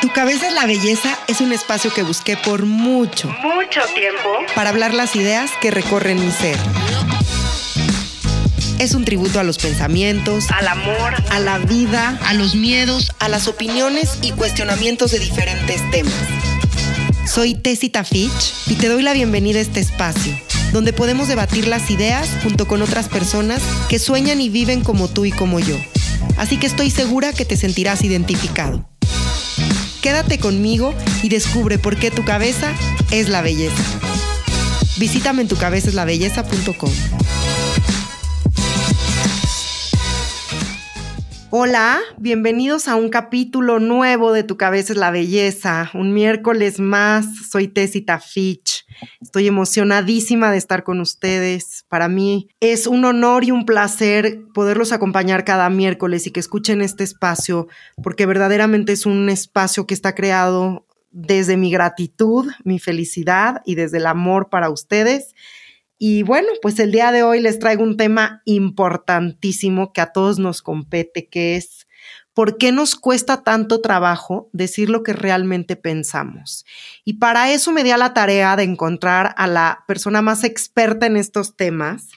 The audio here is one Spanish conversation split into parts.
Tu cabeza es la belleza es un espacio que busqué por mucho, mucho tiempo para hablar las ideas que recorren mi ser. Es un tributo a los pensamientos, al amor, a la vida, a los miedos, a las opiniones y cuestionamientos de diferentes temas. Soy Tessita Fitch y te doy la bienvenida a este espacio, donde podemos debatir las ideas junto con otras personas que sueñan y viven como tú y como yo. Así que estoy segura que te sentirás identificado. Quédate conmigo y descubre por qué tu cabeza es la belleza. Visítame en tucabezaslabelleza.com. Hola, bienvenidos a un capítulo nuevo de Tu cabeza es la belleza. Un miércoles más, soy Tessita Fitch. Estoy emocionadísima de estar con ustedes. Para mí es un honor y un placer poderlos acompañar cada miércoles y que escuchen este espacio, porque verdaderamente es un espacio que está creado desde mi gratitud, mi felicidad y desde el amor para ustedes. Y bueno, pues el día de hoy les traigo un tema importantísimo que a todos nos compete, que es ¿Por qué nos cuesta tanto trabajo decir lo que realmente pensamos? Y para eso me di a la tarea de encontrar a la persona más experta en estos temas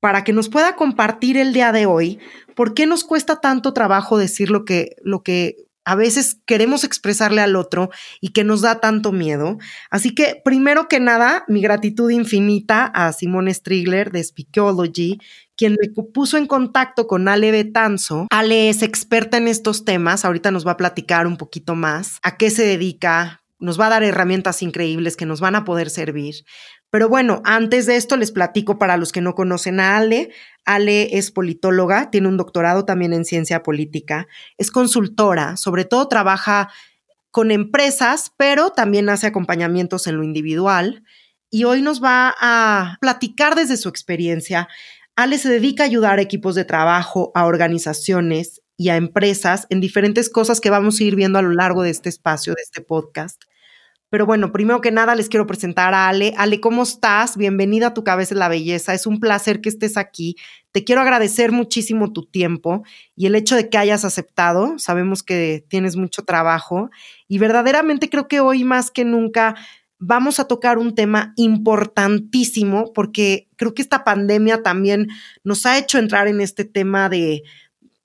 para que nos pueda compartir el día de hoy por qué nos cuesta tanto trabajo decir lo que, lo que a veces queremos expresarle al otro y que nos da tanto miedo. Así que, primero que nada, mi gratitud infinita a Simone Strigler de Speakology, quien me puso en contacto con Ale Betanzo. Ale es experta en estos temas, ahorita nos va a platicar un poquito más a qué se dedica, nos va a dar herramientas increíbles que nos van a poder servir. Pero bueno, antes de esto les platico para los que no conocen a Ale. Ale es politóloga, tiene un doctorado también en ciencia política, es consultora, sobre todo trabaja con empresas, pero también hace acompañamientos en lo individual. Y hoy nos va a platicar desde su experiencia. Ale se dedica a ayudar a equipos de trabajo, a organizaciones y a empresas en diferentes cosas que vamos a ir viendo a lo largo de este espacio, de este podcast. Pero bueno, primero que nada les quiero presentar a Ale. Ale, ¿cómo estás? Bienvenida a Tu Cabeza en la Belleza. Es un placer que estés aquí. Te quiero agradecer muchísimo tu tiempo y el hecho de que hayas aceptado. Sabemos que tienes mucho trabajo y verdaderamente creo que hoy más que nunca vamos a tocar un tema importantísimo porque creo que esta pandemia también nos ha hecho entrar en este tema de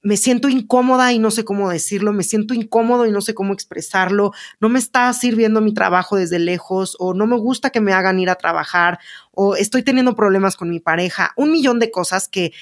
me siento incómoda y no sé cómo decirlo, me siento incómodo y no sé cómo expresarlo, no me está sirviendo mi trabajo desde lejos o no me gusta que me hagan ir a trabajar o estoy teniendo problemas con mi pareja, un millón de cosas que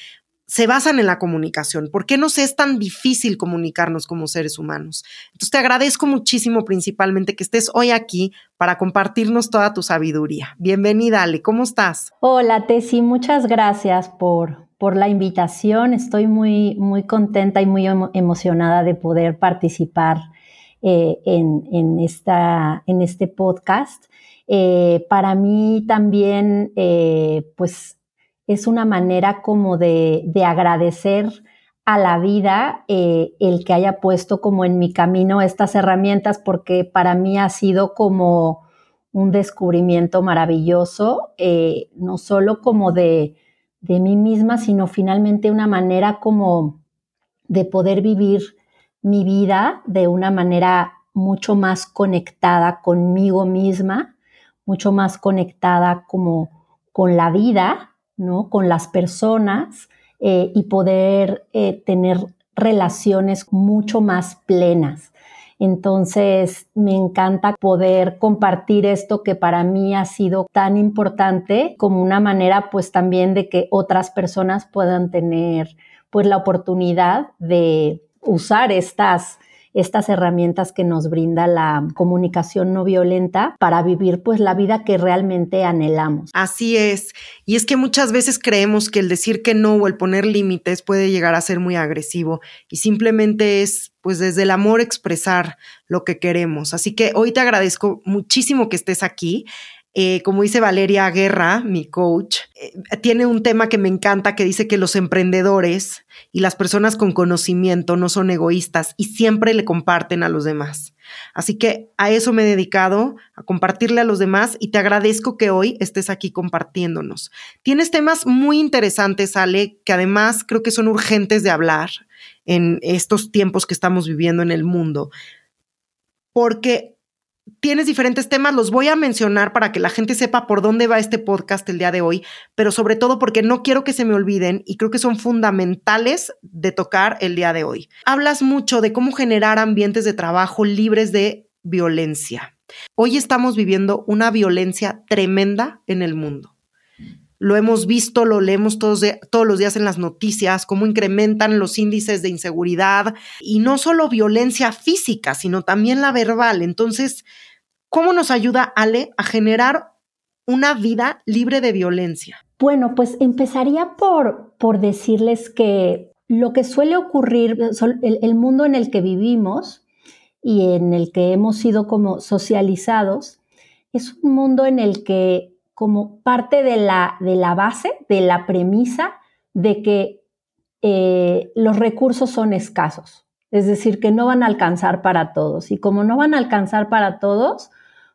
se basan en la comunicación. ¿Por qué nos es tan difícil comunicarnos como seres humanos? Entonces te agradezco muchísimo principalmente que estés hoy aquí para compartirnos toda tu sabiduría. Bienvenida, Ale, ¿cómo estás? Hola, Tessy, muchas gracias por, por la invitación. Estoy muy, muy contenta y muy emocionada de poder participar eh, en, esta, en este podcast. Eh, para mí también, eh, pues, es una manera como de, de agradecer a la vida el que haya puesto como en mi camino estas herramientas, porque para mí ha sido como un descubrimiento maravilloso, no solo como de, de mí misma, sino finalmente una manera como de poder vivir mi vida de una manera mucho más conectada conmigo misma, mucho más conectada como con la vida, ¿no? Con las personas eh, y poder eh, tener relaciones mucho más plenas. Entonces, me encanta poder compartir esto que para mí ha sido tan importante como una manera pues también de que otras personas puedan tener pues la oportunidad de usar estas estas herramientas que nos brinda la comunicación no violenta para vivir pues la vida que realmente anhelamos. Así es. Y es que muchas veces creemos que el decir que no o el poner límites puede llegar a ser muy agresivo y simplemente es pues desde el amor expresar lo que queremos. Así que hoy te agradezco muchísimo que estés aquí. Eh, como dice Valeria Guerra, mi coach, eh, tiene un tema que me encanta que dice que los emprendedores y las personas con conocimiento no son egoístas y siempre le comparten a los demás. Así que a eso me he dedicado, a compartirle a los demás y te agradezco que hoy estés aquí compartiéndonos. Tienes temas muy interesantes, Ale, que además creo que son urgentes de hablar en estos tiempos que estamos viviendo en el mundo. porque tienes diferentes temas, los voy a mencionar para que la gente sepa por dónde va este podcast el día de hoy, pero sobre todo porque no quiero que se me olviden y creo que son fundamentales de tocar el día de hoy. Hablas mucho de cómo generar ambientes de trabajo libres de violencia. Hoy estamos viviendo una violencia tremenda en el mundo. Lo hemos visto, lo leemos todos, todos los días en las noticias, cómo incrementan los índices de inseguridad y no solo violencia física, sino también la verbal. Entonces, ¿cómo nos ayuda Ale a generar una vida libre de violencia? Bueno, pues empezaría por, por decirles que lo que suele ocurrir, el, el mundo en el que vivimos y en el que hemos sido como socializados, es un mundo en el que como parte de la, de la base, de la premisa de que eh, los recursos son escasos, es decir, que no van a alcanzar para todos. Y como no van a alcanzar para todos,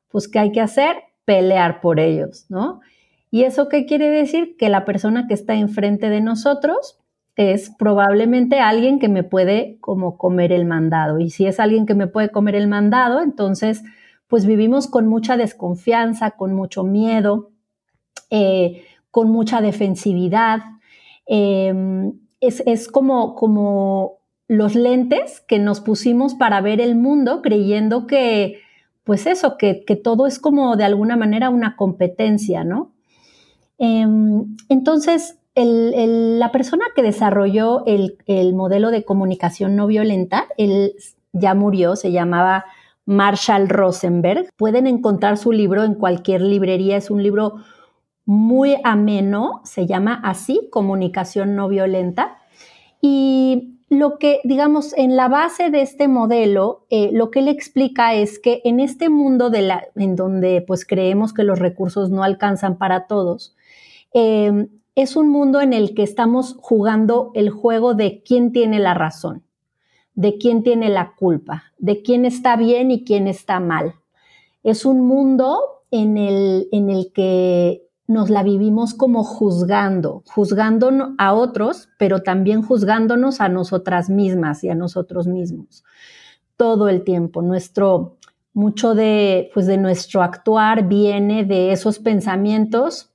pues ¿qué hay que hacer? Pelear por ellos, ¿no? ¿Y eso qué quiere decir? Que la persona que está enfrente de nosotros es probablemente alguien que me puede como comer el mandado. Y si es alguien que me puede comer el mandado, entonces pues vivimos con mucha desconfianza, con mucho miedo, eh, con mucha defensividad. Em, es, como, como los lentes que nos pusimos para ver el mundo creyendo que, pues eso, que, todo es como de alguna manera una competencia, ¿no? Em, entonces, la persona que desarrolló el, el, modelo de comunicación no violenta, él ya murió, se llamaba Marshall Rosenberg. Pueden encontrar su libro en cualquier librería, es un libro muy ameno, se llama así, comunicación no violenta. Y lo que, digamos, en la base de este modelo, eh, lo que él explica es que en este mundo de la, en donde pues creemos que los recursos no alcanzan para todos, em, es un mundo en el que estamos jugando el juego de quién tiene la razón, de quién tiene la culpa, de quién está bien y quién está mal. Es un mundo en el, en el que nos la vivimos como juzgando, juzgando a otros, pero también juzgándonos a nosotras mismas y a nosotros mismos. Todo el tiempo. Nuestro, mucho de, pues de nuestro actuar viene de esos pensamientos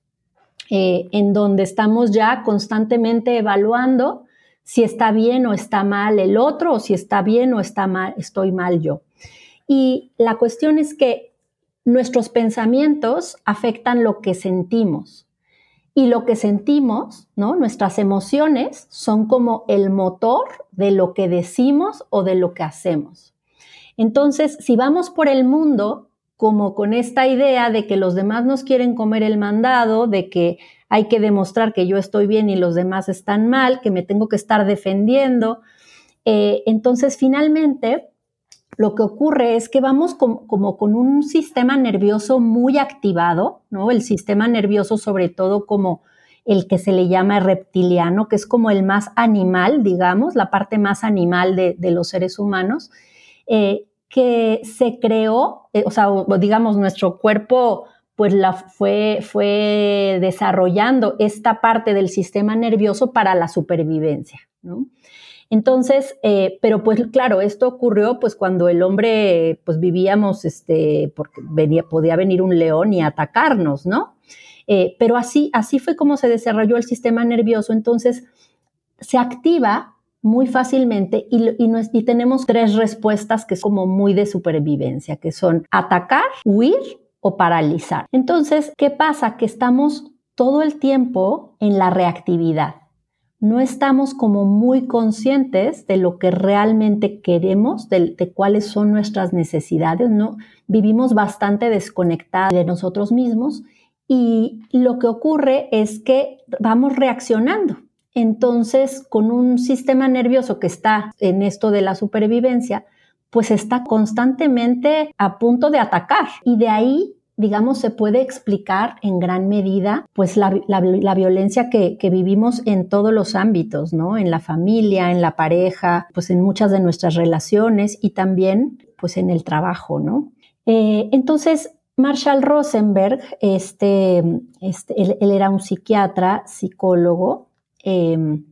eh, en donde estamos ya constantemente evaluando si está bien o está mal el otro, o si está bien o está mal, estoy mal yo. Y la cuestión es que nuestros pensamientos afectan lo que sentimos. Y lo que sentimos, ¿no? Nuestras emociones son como el motor de lo que decimos o de lo que hacemos. Entonces, si vamos por el mundo como con esta idea de que los demás nos quieren comer el mandado, de que hay que demostrar que yo estoy bien y los demás están mal, que me tengo que estar defendiendo, eh, entonces finalmente lo que ocurre es que vamos como, con un sistema nervioso muy activado, ¿no? El sistema nervioso sobre todo como el que se le llama reptiliano, que es como el más animal, digamos, la parte más animal de, los seres humanos, eh, que se creó, eh, o sea, digamos, nuestro cuerpo pues la fue, fue desarrollando esta parte del sistema nervioso para la supervivencia, ¿no? Entonces, eh, pero pues claro, esto ocurrió pues cuando el hombre pues vivíamos, este, porque venía, podía venir un león y atacarnos, ¿no? Eh, pero así, así fue como se desarrolló el sistema nervioso. Entonces, se activa muy fácilmente y, y, tenemos tres respuestas que son como muy de supervivencia, que son atacar, huir o paralizar. Entonces, ¿qué pasa? Que estamos todo el tiempo en la reactividad no estamos como muy conscientes de lo que realmente queremos, de, cuáles son nuestras necesidades, ¿no? Vivimos bastante desconectados de nosotros mismos y lo que ocurre es que vamos reaccionando. Entonces, con un sistema nervioso que está en esto de la supervivencia, pues está constantemente a punto de atacar y de ahí digamos, se puede explicar en gran medida, pues, la, violencia que, vivimos en todos los ámbitos, ¿no? En la familia, en la pareja, pues en muchas de nuestras relaciones y también, pues, en el trabajo, ¿no? Eh, entonces, Marshall Rosenberg, este, este él, era un psiquiatra, psicólogo, em,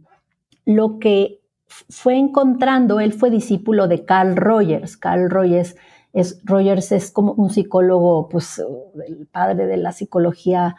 lo que fue encontrando, él fue discípulo de Carl Rogers. Carl Rogers Es, Rogers es como un psicólogo, pues el padre de la psicología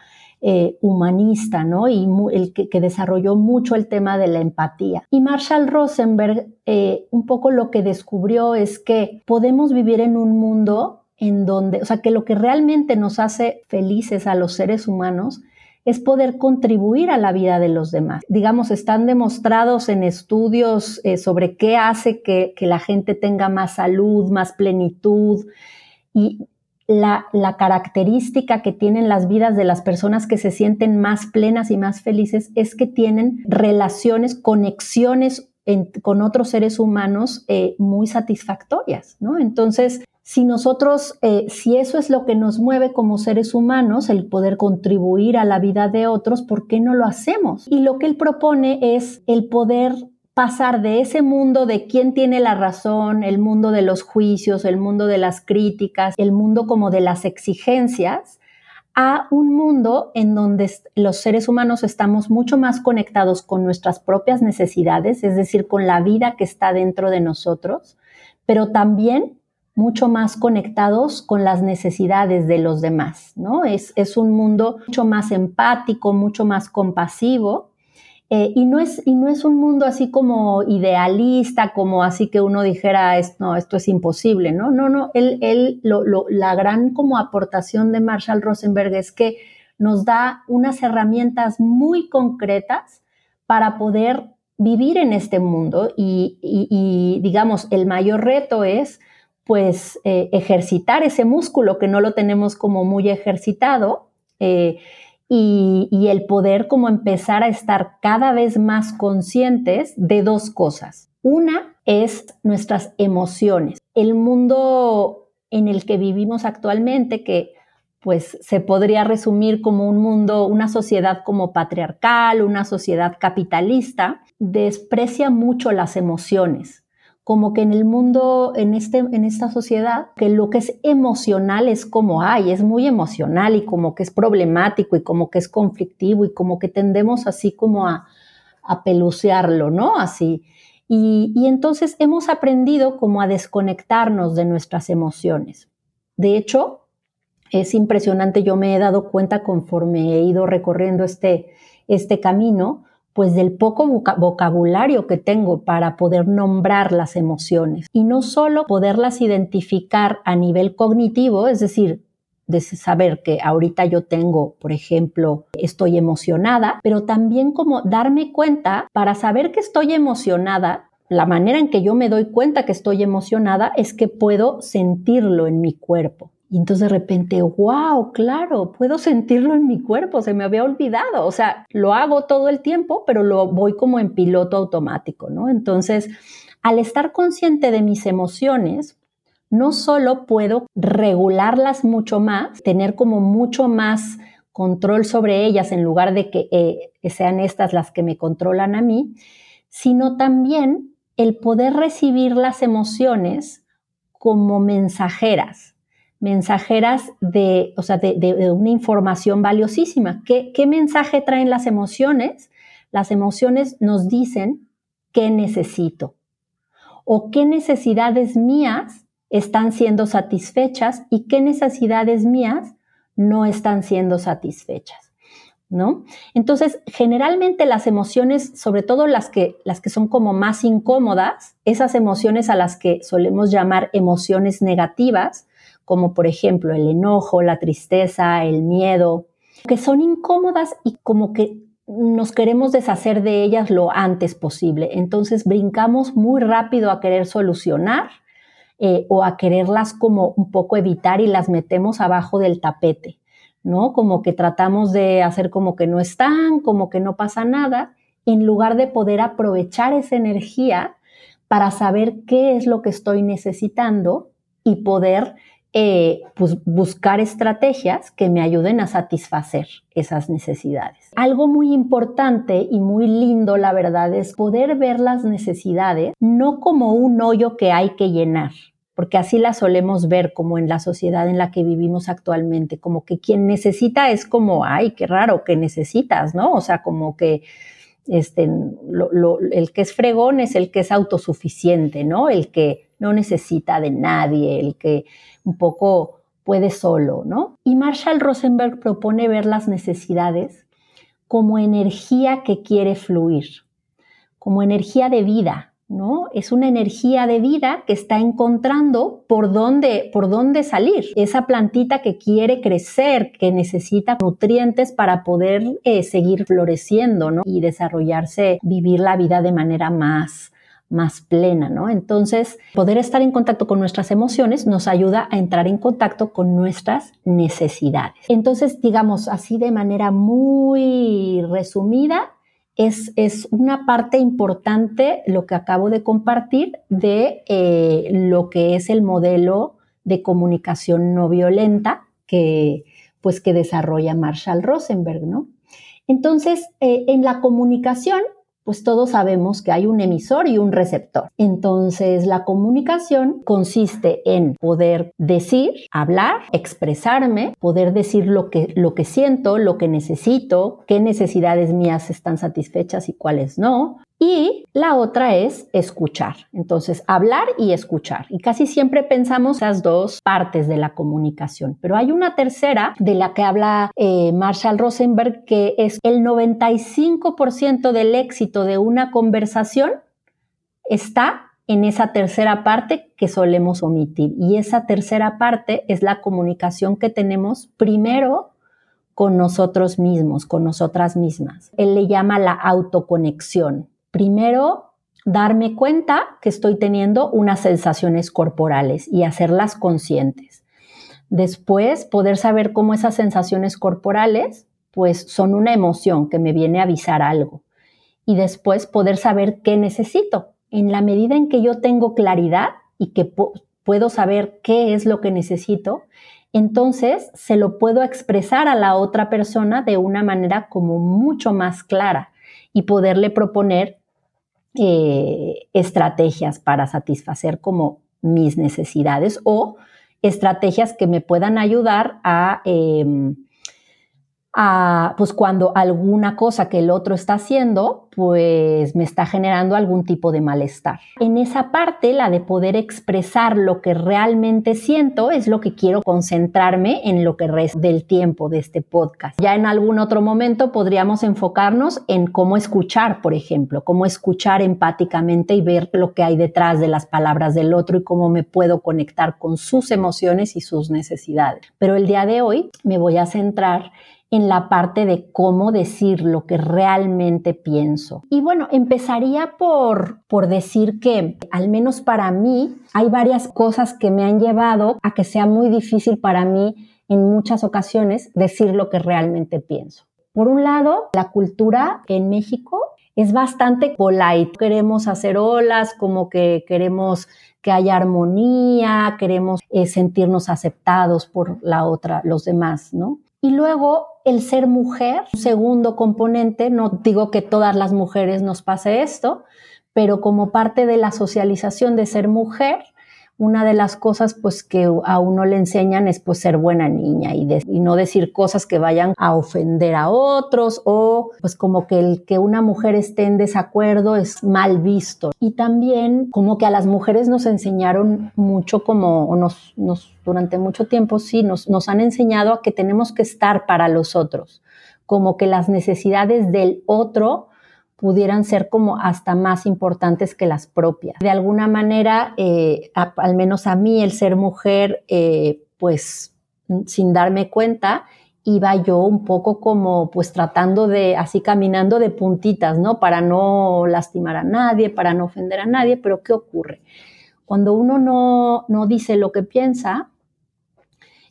eh, humanista, ¿no? Y el que, desarrolló mucho el tema de la empatía. Y Marshall Rosenberg, eh, un poco lo que descubrió es que podemos vivir en un mundo en donde, o sea, que lo que realmente nos hace felices a los seres humanos es poder contribuir a la vida de los demás. Digamos, están demostrados en estudios eh, sobre qué hace que, la gente tenga más salud, más plenitud y la, característica que tienen las vidas de las personas que se sienten más plenas y más felices es que tienen relaciones, conexiones con otros seres humanos eh, muy satisfactorias, ¿no? Entonces, si nosotros, eh, si eso es lo que nos mueve como seres humanos, el poder contribuir a la vida de otros, ¿por qué no lo hacemos? Y lo que él propone es el poder pasar de ese mundo de quién tiene la razón, el mundo de los juicios, el mundo de las críticas, el mundo como de las exigencias, a un mundo en donde los seres humanos estamos mucho más conectados con nuestras propias necesidades, es decir, con la vida que está dentro de nosotros, pero también mucho más conectados con las necesidades de los demás, ¿no? Es, es un mundo mucho más empático, mucho más compasivo, eh, y, no es, y no es un mundo así como idealista, como así que uno dijera, no, esto es imposible, ¿no? No, no, él, él la gran como aportación de Marshall Rosenberg es que nos da unas herramientas muy concretas para poder vivir en este mundo y, digamos, el mayor reto es pues eh, ejercitar ese músculo que no lo tenemos como muy ejercitado. Eh, y, el poder como empezar a estar cada vez más conscientes de dos cosas. Una es nuestras emociones. El mundo en el que vivimos actualmente, que pues se podría resumir como un mundo, una sociedad como patriarcal, una sociedad capitalista, desprecia mucho las emociones como que en el mundo, en, este, en esta sociedad, que lo que es emocional es como, ay, es muy emocional y como que es problemático y como que es conflictivo y como que tendemos así como a, a pelucearlo, ¿no? Así. Y, y entonces hemos aprendido como a desconectarnos de nuestras emociones. De hecho, es impresionante, yo me he dado cuenta conforme he ido recorriendo este, este camino, pues del poco vocabulario que tengo para poder nombrar las emociones y no solo poderlas identificar a nivel cognitivo, es decir, de saber que ahorita yo tengo, por ejemplo, estoy emocionada, pero también como darme cuenta para saber que estoy emocionada, la manera en que yo me doy cuenta que estoy emocionada es que puedo sentirlo en mi cuerpo. Y entonces de repente, wow, claro, puedo sentirlo en mi cuerpo, se me había olvidado. O sea, lo hago todo el tiempo, pero lo voy como en piloto automático, ¿no? Entonces, al estar consciente de mis emociones, no solo puedo regularlas mucho más, tener como mucho más control sobre ellas en lugar de que eh, sean estas las que me controlan a mí, sino también el poder recibir las emociones como mensajeras mensajeras de, o sea, de, una información valiosísima. ¿Qué, ¿Qué mensaje traen las emociones? Las emociones nos dicen qué necesito o qué necesidades mías están siendo satisfechas y qué necesidades mías no están siendo satisfechas. ¿No? Entonces, generalmente las emociones, sobre todo las que, las que son como más incómodas, esas emociones a las que solemos llamar emociones negativas, como por ejemplo el enojo, la tristeza, el miedo, que son incómodas y como que nos queremos deshacer de ellas lo antes posible. Entonces brincamos muy rápido a querer solucionar eh, o a quererlas como un poco evitar y las metemos abajo del tapete, ¿no? Como que tratamos de hacer como que no están, como que no pasa nada, en lugar de poder aprovechar esa energía para saber qué es lo que estoy necesitando y poder eh, pues buscar estrategias que me ayuden a satisfacer esas necesidades. Algo muy importante y muy lindo, la verdad, es poder ver las necesidades no como un hoyo que hay que llenar, porque así las solemos ver como en la sociedad en la que vivimos actualmente, como que quien necesita es como, ay, qué raro que necesitas, ¿no? O sea, como que este, el que es fregón es el que es autosuficiente, ¿no? El que no necesita de nadie, el que un poco puede solo, ¿no? Y Marshall Rosenberg propone ver las necesidades como energía que quiere fluir, como energía de vida, ¿no? Es una energía de vida que está encontrando por dónde, por dónde salir. Esa plantita que quiere crecer, que necesita nutrientes para poder eh, seguir floreciendo, ¿no? Y desarrollarse, vivir la vida de manera más, más plena, ¿no? Entonces, poder estar en contacto con nuestras emociones nos ayuda a entrar en contacto con nuestras necesidades. Entonces, digamos así de manera muy resumida, es, es, una parte importante lo que acabo de compartir de eh, lo que es el modelo de comunicación no violenta que, pues, que desarrolla Marshall Rosenberg, ¿no? Entonces, eh, en la comunicación pues todos sabemos que hay un emisor y un receptor. Entonces, la comunicación consiste en poder decir, hablar, expresarme, poder decir lo que, lo que siento, lo que necesito, qué necesidades mías están satisfechas y cuáles no, y la otra es escuchar. Entonces, hablar y escuchar. Y casi siempre pensamos esas dos partes de la comunicación. Pero hay una tercera de la que habla eh, Marshall Rosenberg, que es el 95% del éxito de una conversación está en esa tercera parte que solemos omitir. Y esa tercera parte es la comunicación que tenemos primero con nosotros mismos, con nosotras mismas. Él le llama la autoconexión. Primero, darme cuenta que estoy teniendo unas sensaciones corporales y hacerlas conscientes. Después, poder saber cómo esas sensaciones corporales, pues son una emoción que me viene a avisar algo. Y después, poder saber qué necesito. En la medida en que yo tengo claridad y que puedo saber qué es lo que necesito, entonces se lo puedo expresar a la otra persona de una manera como mucho más clara y poderle proponer eh, estrategias para satisfacer como mis necesidades o estrategias que me puedan ayudar a em, pues cuando alguna cosa que el otro está haciendo, pues me está generando algún tipo de malestar. En esa parte, la de poder expresar lo que realmente siento, es lo que quiero concentrarme en lo que resta del tiempo de este podcast. Ya en algún otro momento podríamos enfocarnos en cómo escuchar, por ejemplo, cómo escuchar empáticamente y ver lo que hay detrás de las palabras del otro y cómo me puedo conectar con sus emociones y sus necesidades. Pero el día de hoy me voy a centrar en la parte de cómo decir lo que realmente pienso. Y bueno, empezaría por, por decir que, al menos para mí, hay varias cosas que me han llevado a que sea muy difícil para mí en muchas ocasiones decir lo que realmente pienso. Por un lado, la cultura en México es bastante polite. Queremos hacer olas, como que queremos que haya armonía, queremos eh, sentirnos aceptados por la otra, los demás, ¿no? Y luego el ser mujer, un segundo componente, no digo que todas las mujeres nos pase esto, pero como parte de la socialización de ser mujer, una de las cosas pues que a uno le enseñan es pues ser buena niña y, no decir cosas que vayan a ofender a otros o pues como que el que una mujer esté en desacuerdo es mal visto. Y también como que a las mujeres nos enseñaron mucho como, nos, nos durante mucho tiempo sí, nos han enseñado a que tenemos que estar para los otros, como que las necesidades del otro pudieran ser como hasta más importantes que las propias. De alguna manera, eh, al menos a mí, el ser mujer, eh, pues sin darme cuenta, iba yo un poco como pues tratando de, así caminando de puntitas, ¿no? Para no lastimar a nadie, para no ofender a nadie, pero ¿qué ocurre? Cuando uno no, no dice lo que piensa,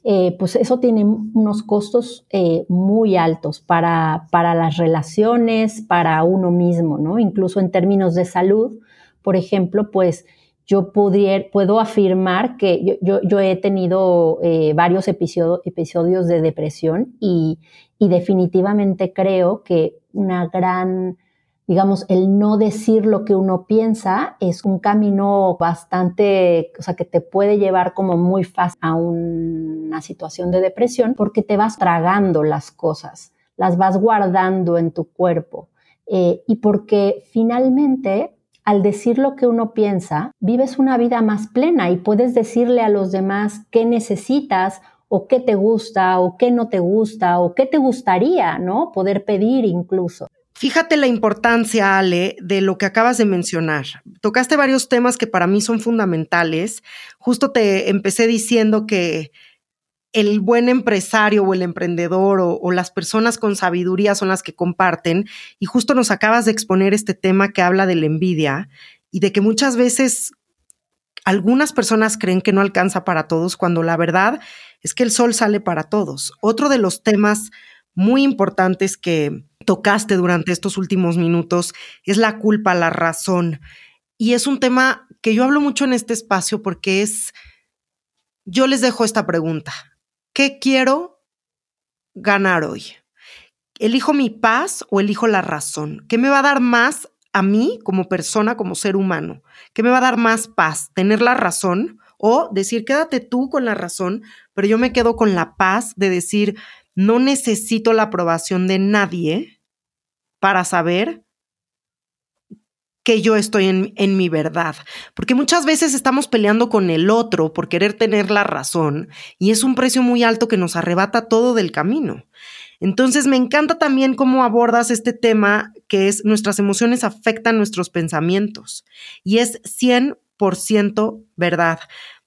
eh, pues eso tiene unos costos eh, muy altos para, para, las relaciones, para uno mismo, ¿no? Incluso en términos de salud, por ejemplo, pues yo puedo afirmar que yo, he tenido eh, varios episodios de depresión y, y definitivamente creo que una gran digamos, el no decir lo que uno piensa es un camino bastante, o sea, que te puede llevar como muy fácil a una situación de depresión porque te vas tragando las cosas, las vas guardando en tu cuerpo eh, y porque finalmente al decir lo que uno piensa, vives una vida más plena y puedes decirle a los demás qué necesitas o qué te gusta o qué no te gusta o qué te gustaría, ¿no? Poder pedir incluso. Fíjate la importancia, Ale, de lo que acabas de mencionar. Tocaste varios temas que para mí son fundamentales. Justo te empecé diciendo que el buen empresario o el emprendedor o, las personas con sabiduría son las que comparten. Y justo nos acabas de exponer este tema que habla de la envidia y de que muchas veces algunas personas creen que no alcanza para todos cuando la verdad es que el sol sale para todos. Otro de los temas muy importantes que tocaste durante estos últimos minutos es la culpa, la razón. Y es un tema que yo hablo mucho en este espacio porque es, yo les dejo esta pregunta. ¿Qué quiero ganar hoy? ¿Elijo mi paz o elijo la razón? ¿Qué me va a dar más a mí como persona, como ser humano? ¿Qué me va a dar más paz? ¿Tener la razón? O decir, quédate tú con la razón, pero yo me quedo con la paz de decir, no necesito la aprobación de nadie para saber que yo estoy en, mi verdad. Porque muchas veces estamos peleando con el otro por querer tener la razón y es un precio muy alto que nos arrebata todo del camino. Entonces me encanta también cómo abordas este tema que es nuestras emociones afectan nuestros pensamientos y es 100% verdad.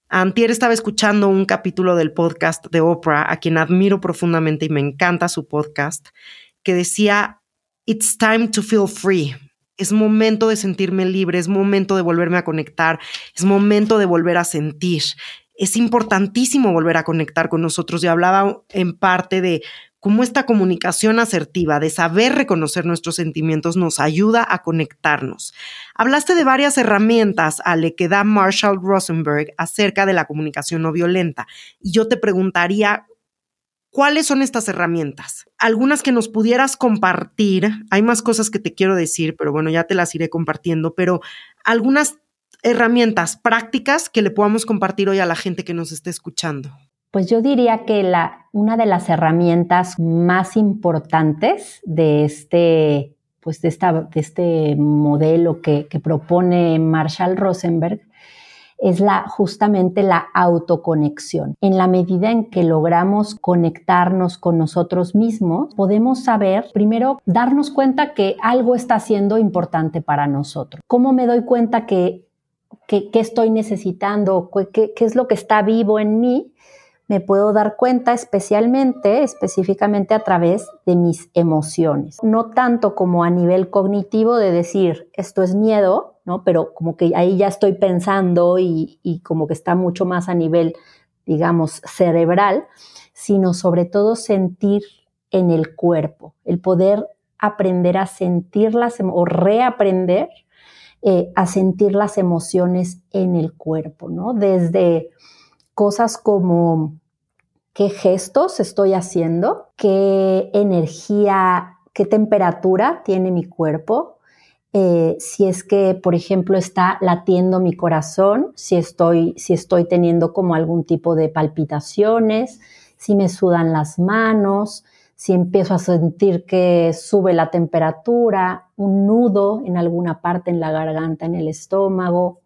Antier estaba escuchando un capítulo del podcast de Oprah, a quien admiro profundamente y me encanta su podcast, que decía, It's time to feel free es momento de sentirme libre, es momento de volverme a conectar, es momento de volver a sentir. Es importantísimo volver a conectar con nosotros y hablaba en parte de cómo esta comunicación asertiva, de saber reconocer nuestros sentimientos, nos ayuda a conectarnos. Hablaste de varias herramientas, Ale, que da Marshall Rosenberg acerca de la comunicación no violenta. Y yo te preguntaría, ¿Cuáles son estas herramientas? Algunas que nos pudieras compartir. Hay más cosas que te quiero decir, pero bueno, ya te las iré compartiendo, pero algunas herramientas prácticas que le podamos compartir hoy a la gente que nos esté escuchando. Pues yo diría que una de las herramientas más importantes de este, pues de este modelo que, que propone Marshall Rosenberg es la, justamente la autoconexión. En la medida en que logramos conectarnos con nosotros mismos, podemos saber, primero, darnos cuenta que algo está siendo importante para nosotros. ¿Cómo me doy cuenta que, que, estoy necesitando? ¿Qué, ¿Qué es lo que está vivo en mí? Me puedo dar cuenta especialmente, específicamente a través de mis emociones. No tanto como a nivel cognitivo de decir, esto es miedo, ¿no? Pero como que ahí ya estoy pensando y, como que está mucho más a nivel, digamos, cerebral, sino sobre todo sentir en el cuerpo, el poder aprender a sentirlas o reaprender eh, a sentir las emociones en el cuerpo, ¿no? Desde cosas como qué gestos estoy haciendo, qué energía, qué temperatura tiene mi cuerpo, eh, si es que, por ejemplo, está latiendo mi corazón, si estoy, si estoy teniendo como algún tipo de palpitaciones, si me sudan las manos, si empiezo a sentir que sube la temperatura, un nudo en alguna parte en la garganta, en el estómago.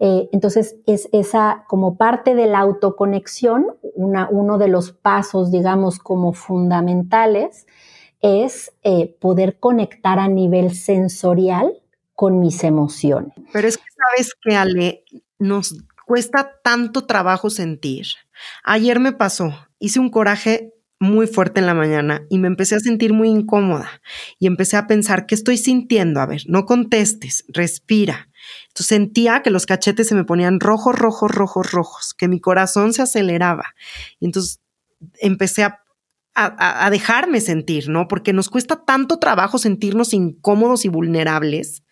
Eh, entonces, es esa como parte de la autoconexión, uno de los pasos, digamos, como fundamentales es eh, poder conectar a nivel sensorial con mis emociones. Pero es que sabes que Ale, nos cuesta tanto trabajo sentir. Ayer me pasó, hice un coraje muy fuerte en la mañana y me empecé a sentir muy incómoda y empecé a pensar, ¿qué estoy sintiendo? A ver, no contestes, respira. Entonces sentía que los cachetes se me ponían rojos, rojos, rojos, rojos, que mi corazón se aceleraba. Y entonces empecé a dejarme sentir, ¿no? Porque nos cuesta tanto trabajo sentirnos incómodos y vulnerables.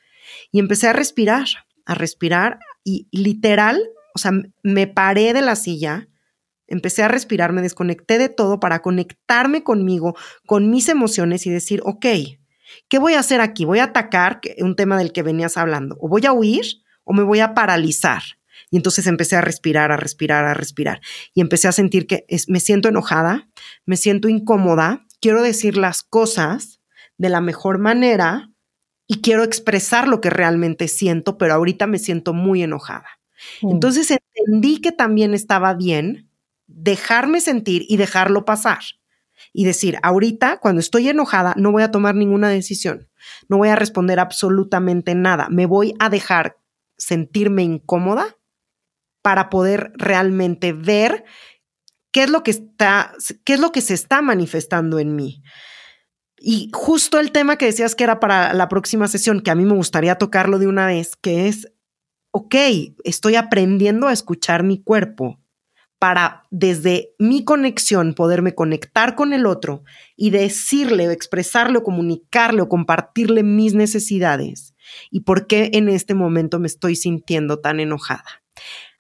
Y empecé a respirar, a respirar y, literal, o sea, me paré de la silla, empecé a respirar, me desconecté de todo para conectarme conmigo, con mis emociones y decir, ok, ¿qué voy a hacer aquí? ¿Voy a atacar un tema del que venías hablando? ¿O voy a huir o me voy a paralizar? Y entonces empecé a respirar, a respirar, a respirar. Y empecé a sentir que me siento enojada, me siento incómoda, quiero decir las cosas de la mejor manera, y quiero expresar lo que realmente siento, pero ahorita me siento muy enojada. Mm. Entonces entendí que también estaba bien dejarme sentir y dejarlo pasar. Y decir, ahorita cuando estoy enojada no voy a tomar ninguna decisión, no voy a responder absolutamente nada, me voy a dejar sentirme incómoda para poder realmente ver qué es lo que está, qué es lo que se está manifestando en mí. Y justo el tema que decías que era para la próxima sesión, que a mí me gustaría tocarlo de una vez, que es, ok, estoy aprendiendo a escuchar mi cuerpo para desde mi conexión poderme conectar con el otro y decirle o expresarle o comunicarle o compartirle mis necesidades y por qué en este momento me estoy sintiendo tan enojada.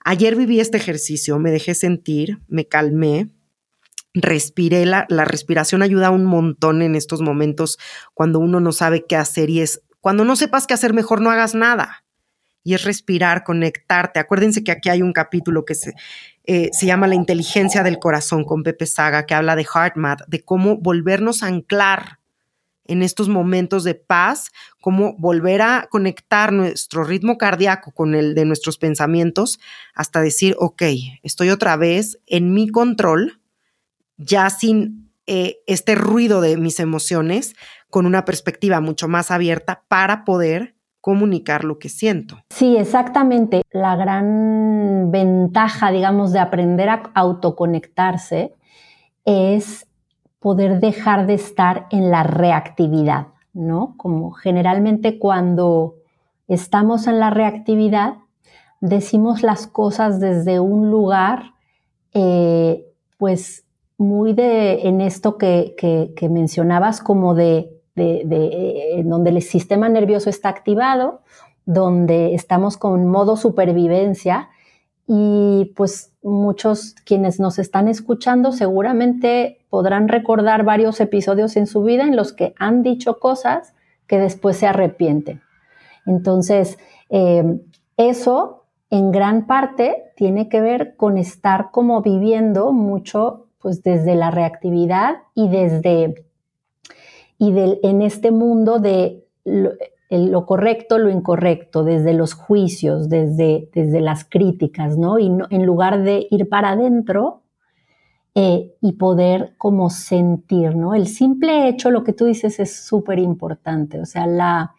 Ayer viví este ejercicio, me dejé sentir, me calmé, respiré, la, la respiración ayuda un montón en estos momentos cuando uno no sabe qué hacer y es, cuando no sepas qué hacer, mejor no hagas nada. Y es respirar, conectarte. Acuérdense que aquí hay un capítulo que se, eh, se llama La inteligencia del corazón con Pepe Saga, que habla de HeartMath, de cómo volvernos a anclar en estos momentos de paz, cómo volver a conectar nuestro ritmo cardíaco con el de nuestros pensamientos hasta decir, ok, estoy otra vez en mi control, ya sin eh, este ruido de mis emociones, con una perspectiva mucho más abierta para poder comunicar lo que siento. Sí, exactamente. La gran ventaja, digamos, de aprender a autoconectarse es poder dejar de estar en la reactividad, ¿no? Como generalmente cuando estamos en la reactividad, decimos las cosas desde un lugar, eh, pues muy de, en esto que, mencionabas, como de, de, donde el sistema nervioso está activado, donde estamos con modo supervivencia y pues muchos quienes nos están escuchando seguramente podrán recordar varios episodios en su vida en los que han dicho cosas que después se arrepienten. Entonces, eh, eso en gran parte tiene que ver con estar como viviendo mucho pues desde la reactividad y desde y en este mundo de lo, correcto, lo incorrecto, desde los juicios, desde, desde las críticas, ¿no? Y en lugar de ir para adentro eh, y poder como sentir, ¿no? El simple hecho, lo que tú dices es súper importante, o sea, la,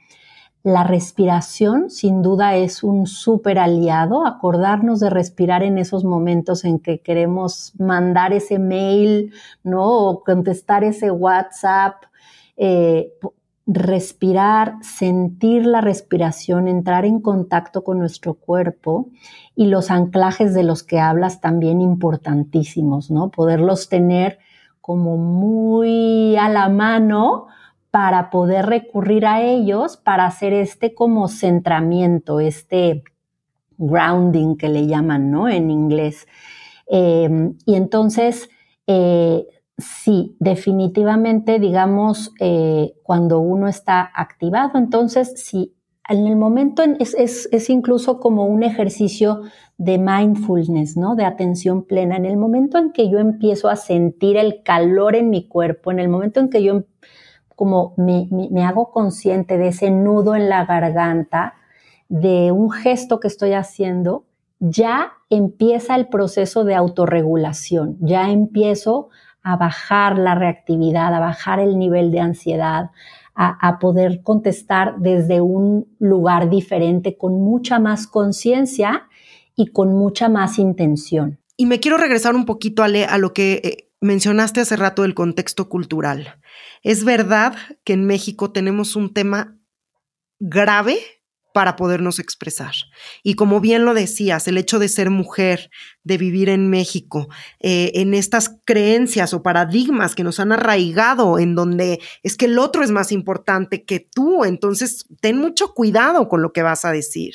la respiración sin duda es un súper aliado, acordarnos de respirar en esos momentos en que queremos mandar ese mail, ¿no? O contestar ese WhatsApp, eh, respirar, sentir la respiración, entrar en contacto con nuestro cuerpo y los anclajes de los que hablas también importantísimos, ¿no? Poderlos tener como muy a la mano para poder recurrir a ellos para hacer este como centramiento, este grounding que le llaman, ¿no? En inglés. Em, y entonces, eh, sí, definitivamente, digamos, eh, cuando uno está activado, entonces, sí, en el momento es, es, incluso como un ejercicio de mindfulness, ¿no? De atención plena. En el momento en que yo empiezo a sentir el calor en mi cuerpo, en el momento en que yo como me, hago consciente de ese nudo en la garganta, de un gesto que estoy haciendo, ya empieza el proceso de autorregulación, ya empiezo a bajar la reactividad, a bajar el nivel de ansiedad, a, poder contestar desde un lugar diferente, con mucha más conciencia y con mucha más intención. Y me quiero regresar un poquito, a lo que eh, mencionaste hace rato del contexto cultural. Es verdad que en México tenemos un tema grave para podernos expresar. Y como bien lo decías, el hecho de ser mujer, de vivir en México, eh, en estas creencias o paradigmas que nos han arraigado, en donde es que el otro es más importante que tú, entonces ten mucho cuidado con lo que vas a decir,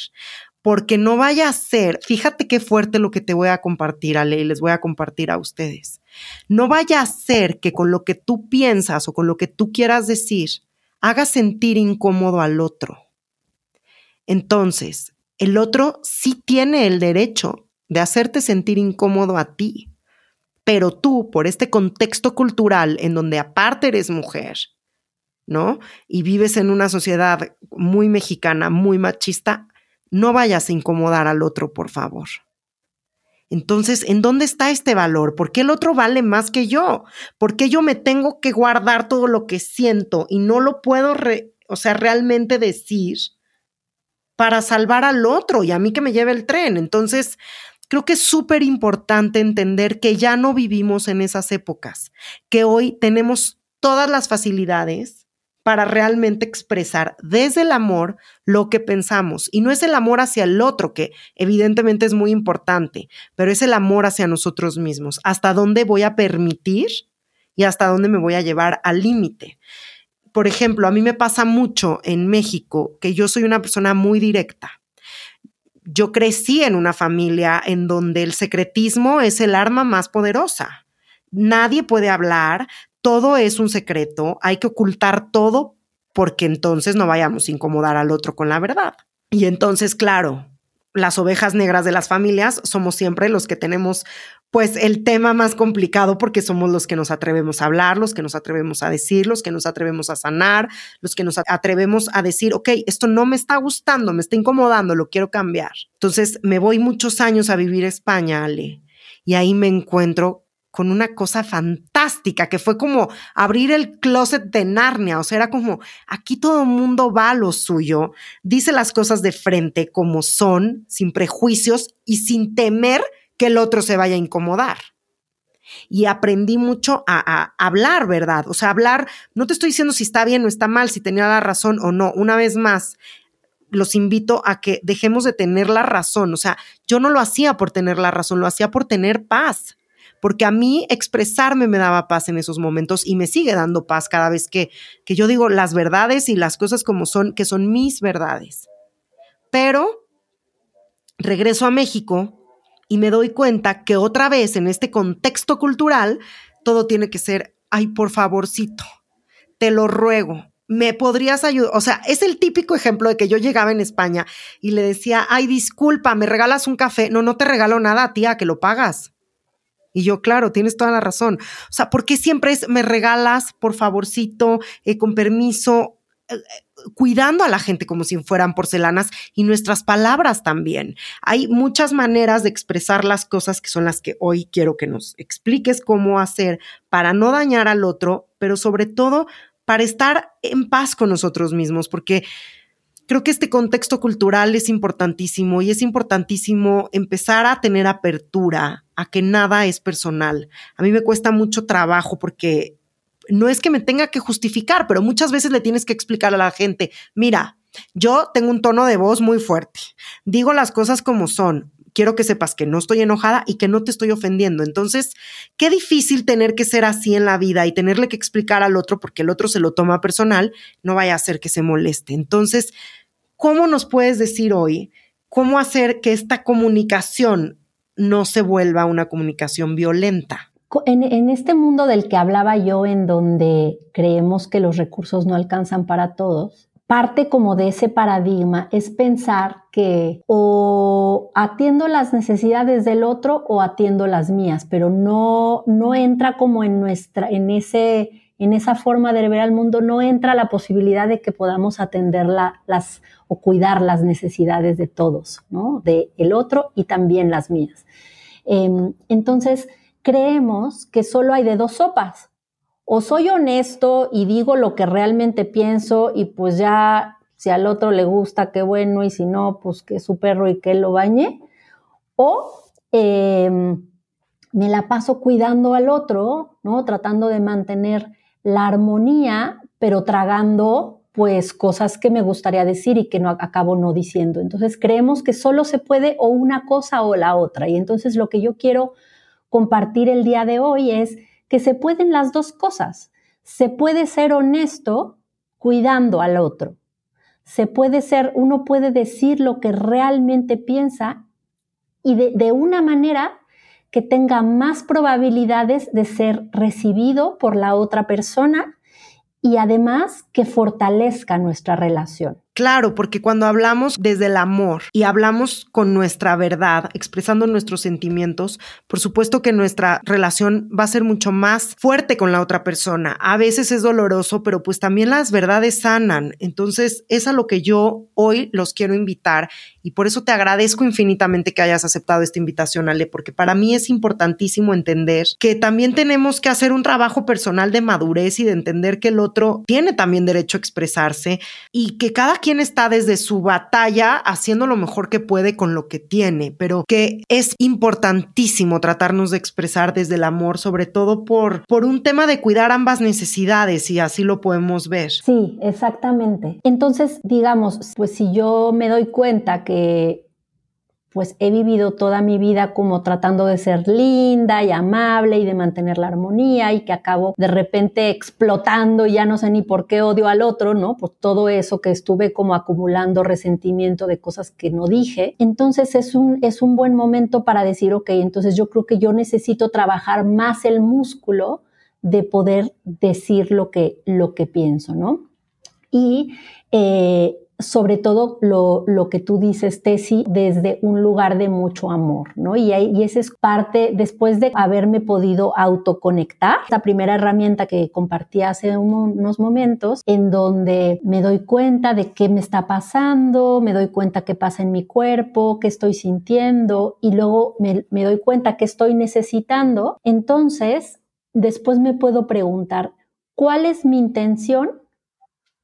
porque no vaya a ser, fíjate qué fuerte lo que te voy a compartir, Ale, y les voy a compartir a ustedes. No vaya a ser que con lo que tú piensas o con lo que tú quieras decir, haga sentir incómodo al otro. Entonces, el otro sí tiene el derecho de hacerte sentir incómodo a ti, pero tú, por este contexto cultural en donde aparte eres mujer, ¿no? Y vives en una sociedad muy mexicana, muy machista, no vayas a incomodar al otro, por favor. Entonces, ¿en dónde está este valor? ¿Por qué el otro vale más que yo? ¿Por qué yo me tengo que guardar todo lo que siento y no lo puedo, o sea, realmente decir para salvar al otro y a mí que me lleve el tren? Entonces, creo que es súper importante entender que ya no vivimos en esas épocas, que hoy tenemos todas las facilidades para realmente expresar desde el amor lo que pensamos. Y no es el amor hacia el otro, que evidentemente es muy importante, pero es el amor hacia nosotros mismos. Hasta dónde voy a permitir y hasta dónde me voy a llevar al límite. Por ejemplo, a mí me pasa mucho en México que yo soy una persona muy directa. Yo crecí en una familia en donde el secretismo es el arma más poderosa nadie puede hablar, todo es un secreto, hay que ocultar todo porque entonces no vayamos a incomodar al otro con la verdad. Y entonces, claro, las ovejas negras de las familias somos siempre los que tenemos pues el tema más complicado porque somos los que nos atrevemos a hablar, los que nos atrevemos a decir, los que nos atrevemos a sanar, los que nos atrevemos a decir, ok, esto no me está gustando, me está incomodando, lo quiero cambiar. Entonces me voy muchos años a vivir a España, Ale, y ahí me encuentro con una cosa fantástica, que fue como abrir el closet de Narnia, o sea, era como, aquí todo el mundo va a lo suyo, dice las cosas de frente como son, sin prejuicios y sin temer que el otro se vaya a incomodar. Y aprendí mucho a, hablar, ¿verdad? O sea, hablar, no te estoy diciendo si está bien o está mal, si tenía la razón o no. Una vez más, los invito a que dejemos de tener la razón. O sea, yo no lo hacía por tener la razón, lo hacía por tener paz porque a mí expresarme me daba paz en esos momentos y me sigue dando paz cada vez que, que yo digo las verdades y las cosas como son, que son mis verdades. Pero regreso a México y me doy cuenta que otra vez en este contexto cultural todo tiene que ser, ay, por favorcito, te lo ruego, me podrías ayudar. O sea, es el típico ejemplo de que yo llegaba en España y le decía, ay, disculpa, ¿me regalas un café? No, no te regalo nada, tía, que lo pagas. Y yo, claro, tienes toda la razón. O sea, ¿por qué siempre es me regalas, por favorcito, eh, con permiso? Eh, cuidando a la gente como si fueran porcelanas y nuestras palabras también. Hay muchas maneras de expresar las cosas que son las que hoy quiero que nos expliques cómo hacer para no dañar al otro, pero sobre todo para estar en paz con nosotros mismos, porque creo que este contexto cultural es importantísimo y es importantísimo empezar a tener apertura a que nada es personal. A mí me cuesta mucho trabajo porque no es que me tenga que justificar, pero muchas veces le tienes que explicar a la gente, mira, yo tengo un tono de voz muy fuerte, digo las cosas como son, quiero que sepas que no estoy enojada y que no te estoy ofendiendo. Entonces, qué difícil tener que ser así en la vida y tenerle que explicar al otro porque el otro se lo toma personal, no vaya a hacer que se moleste. Entonces, ¿cómo nos puedes decir hoy cómo hacer que esta comunicación no se vuelva una comunicación violenta? En, este mundo del que hablaba yo, en donde creemos que los recursos no alcanzan para todos, parte como de ese paradigma es pensar que o atiendo las necesidades del otro o atiendo las mías, pero no, no entra como en nuestra, en ese, en esa forma de ver al mundo, no entra la posibilidad de que podamos atender las o cuidar las necesidades de todos, ¿no? De el otro y también las mías. Em, entonces, creemos que solo hay de dos sopas. O soy honesto y digo lo que realmente pienso y pues ya si al otro le gusta, qué bueno, y si no, pues que su perro y que él lo bañe. O em, me la paso cuidando al otro, ¿no? Tratando de mantener la armonía, pero tragando pues cosas que me gustaría decir y que no acabo no diciendo. Entonces creemos que solo se puede o una cosa o la otra. Y entonces lo que yo quiero compartir el día de hoy es que se pueden las dos cosas. Se puede ser honesto cuidando al otro. Se puede ser, uno puede decir lo que realmente piensa y de, de una manera que tenga más probabilidades de ser recibido por la otra persona y además que fortalezca nuestra relación. Claro, porque cuando hablamos desde el amor y hablamos con nuestra verdad, expresando nuestros sentimientos, por supuesto que nuestra relación va a ser mucho más fuerte con la otra persona. A veces es doloroso, pero pues también las verdades sanan. Entonces, es a lo que yo hoy los quiero invitar y por eso te agradezco infinitamente que hayas aceptado esta invitación, Ale, porque para mí es importantísimo entender que también tenemos que hacer un trabajo personal de madurez y de entender que el otro tiene también derecho a expresarse y que cada quien está desde su batalla haciendo lo mejor que puede con lo que tiene, pero que es importantísimo tratarnos de expresar desde el amor, sobre todo por, por un tema de cuidar ambas necesidades y así lo podemos ver. Sí, exactamente. Entonces, digamos, pues si yo me doy cuenta que pues he vivido toda mi vida como tratando de ser linda y amable y de mantener la armonía y que acabo de repente explotando y ya no sé ni por qué odio al otro, ¿no? Por todo eso que estuve como acumulando resentimiento de cosas que no dije. Entonces es un, es un buen momento para decir, ok, entonces yo creo que yo necesito trabajar más el músculo de poder decir lo que, lo que pienso, ¿no? Y eh, sobre todo lo, que tú dices, Tessy, desde un lugar de mucho amor, ¿no? Y, y esa es parte, después de haberme podido autoconectar, la primera herramienta que compartí hace unos momentos, en donde me doy cuenta de qué me está pasando, me doy cuenta qué pasa en mi cuerpo, qué estoy sintiendo, y luego me, me doy cuenta qué estoy necesitando, entonces después me puedo preguntar, ¿cuál es mi intención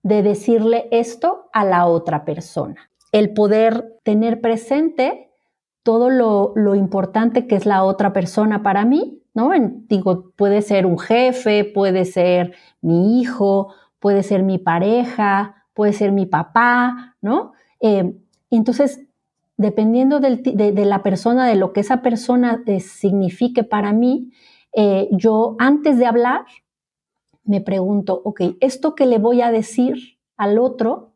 de decirle esto a la otra persona. El poder tener presente todo lo, importante que es la otra persona para mí, ¿no? digo, puede ser un jefe, puede ser mi hijo, puede ser mi pareja, puede ser mi papá, ¿no? Eh, entonces, dependiendo de, la persona, de lo que esa persona eh, signifique para mí, eh, yo antes de hablar me pregunto, ok, esto que le voy a decir al otro,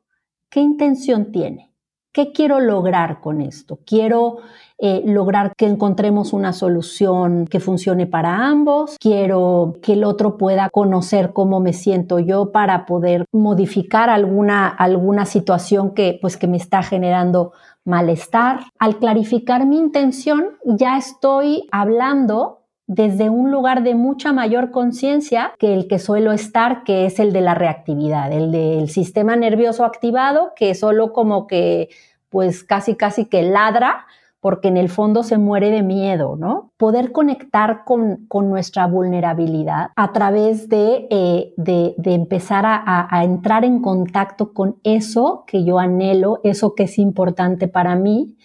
¿qué intención tiene? ¿Qué quiero lograr con esto? Quiero eh, lograr que encontremos una solución que funcione para ambos. Quiero que el otro pueda conocer cómo me siento yo para poder modificar alguna, alguna situación que, pues, que me está generando malestar. Al clarificar mi intención, ya estoy hablando desde un lugar de mucha mayor conciencia que el que suelo estar, que es el de la reactividad, el del sistema nervioso activado, que solo como que, pues casi, casi que ladra, porque en el fondo se muere de miedo, ¿no? Poder conectar con, nuestra vulnerabilidad a través de, eh, de, empezar a, entrar en contacto con eso que yo anhelo, eso que es importante para mí,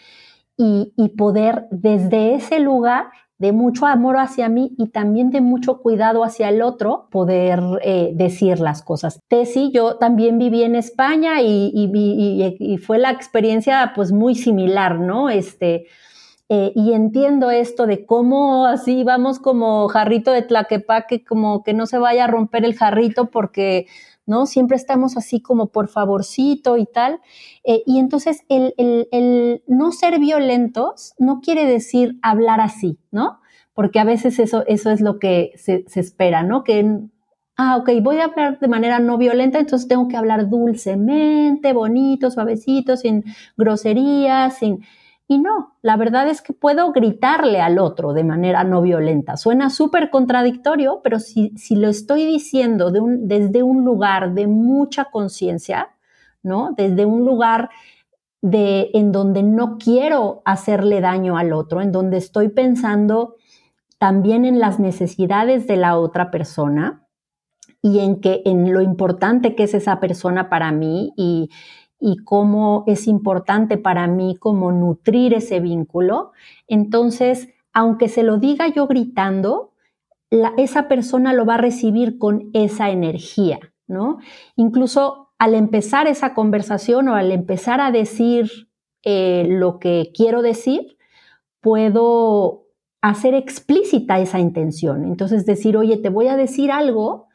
y, y poder desde ese lugar de mucho amor hacia mí y también de mucho cuidado hacia el otro, poder eh, decir las cosas. Tessy, yo también viví en España y, y, fue la experiencia pues muy similar, ¿no? Este, eh, y entiendo esto de cómo así vamos como jarrito de tlaquepaque, como que no se vaya a romper el jarrito porque ¿no? Siempre estamos así como por favorcito y tal. Eh, y entonces el, no ser violentos no quiere decir hablar así, ¿no? Porque a veces eso, eso es lo que se, espera, ¿no? Que, ah, ok, voy a hablar de manera no violenta, entonces tengo que hablar dulcemente, bonito, suavecito, sin groserías, sin... Y no, la verdad es que puedo gritarle al otro de manera no violenta. Suena súper contradictorio, pero si, si, lo estoy diciendo desde un lugar de mucha conciencia, ¿no? Desde un lugar de, en donde no quiero hacerle daño al otro, en donde estoy pensando también en las necesidades de la otra persona y en que en lo importante que es esa persona para mí y, y cómo es importante para mí como nutrir ese vínculo, entonces, aunque se lo diga yo gritando, esa persona lo va a recibir con esa energía, ¿no? Incluso al empezar esa conversación o al empezar a decir eh, lo que quiero decir, puedo hacer explícita esa intención. Entonces decir, oye, te voy a decir algo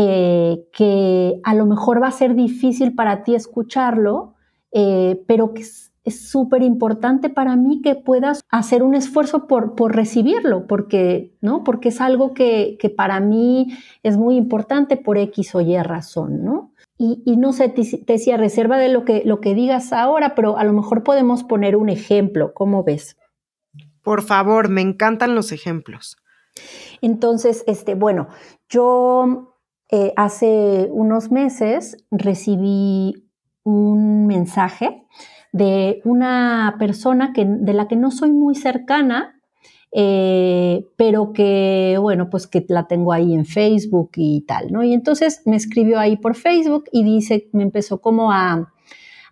eh, que a lo mejor va a ser difícil para ti escucharlo, eh, pero que es súper importante para mí que puedas hacer un esfuerzo por, por recibirlo, porque, ¿no? porque es algo que, que, para mí es muy importante por X o Y razón. ¿no? y, no sé, te, decía, reserva de lo que, lo que digas ahora, pero a lo mejor podemos poner un ejemplo, ¿cómo ves? Por favor, me encantan los ejemplos. Entonces, este, bueno, yo eh, hace unos meses recibí un mensaje de una persona que, de la que no soy muy cercana, eh, pero que, bueno, pues que la tengo ahí en Facebook y tal, ¿no? Y entonces me escribió ahí por Facebook y dice, me empezó como a,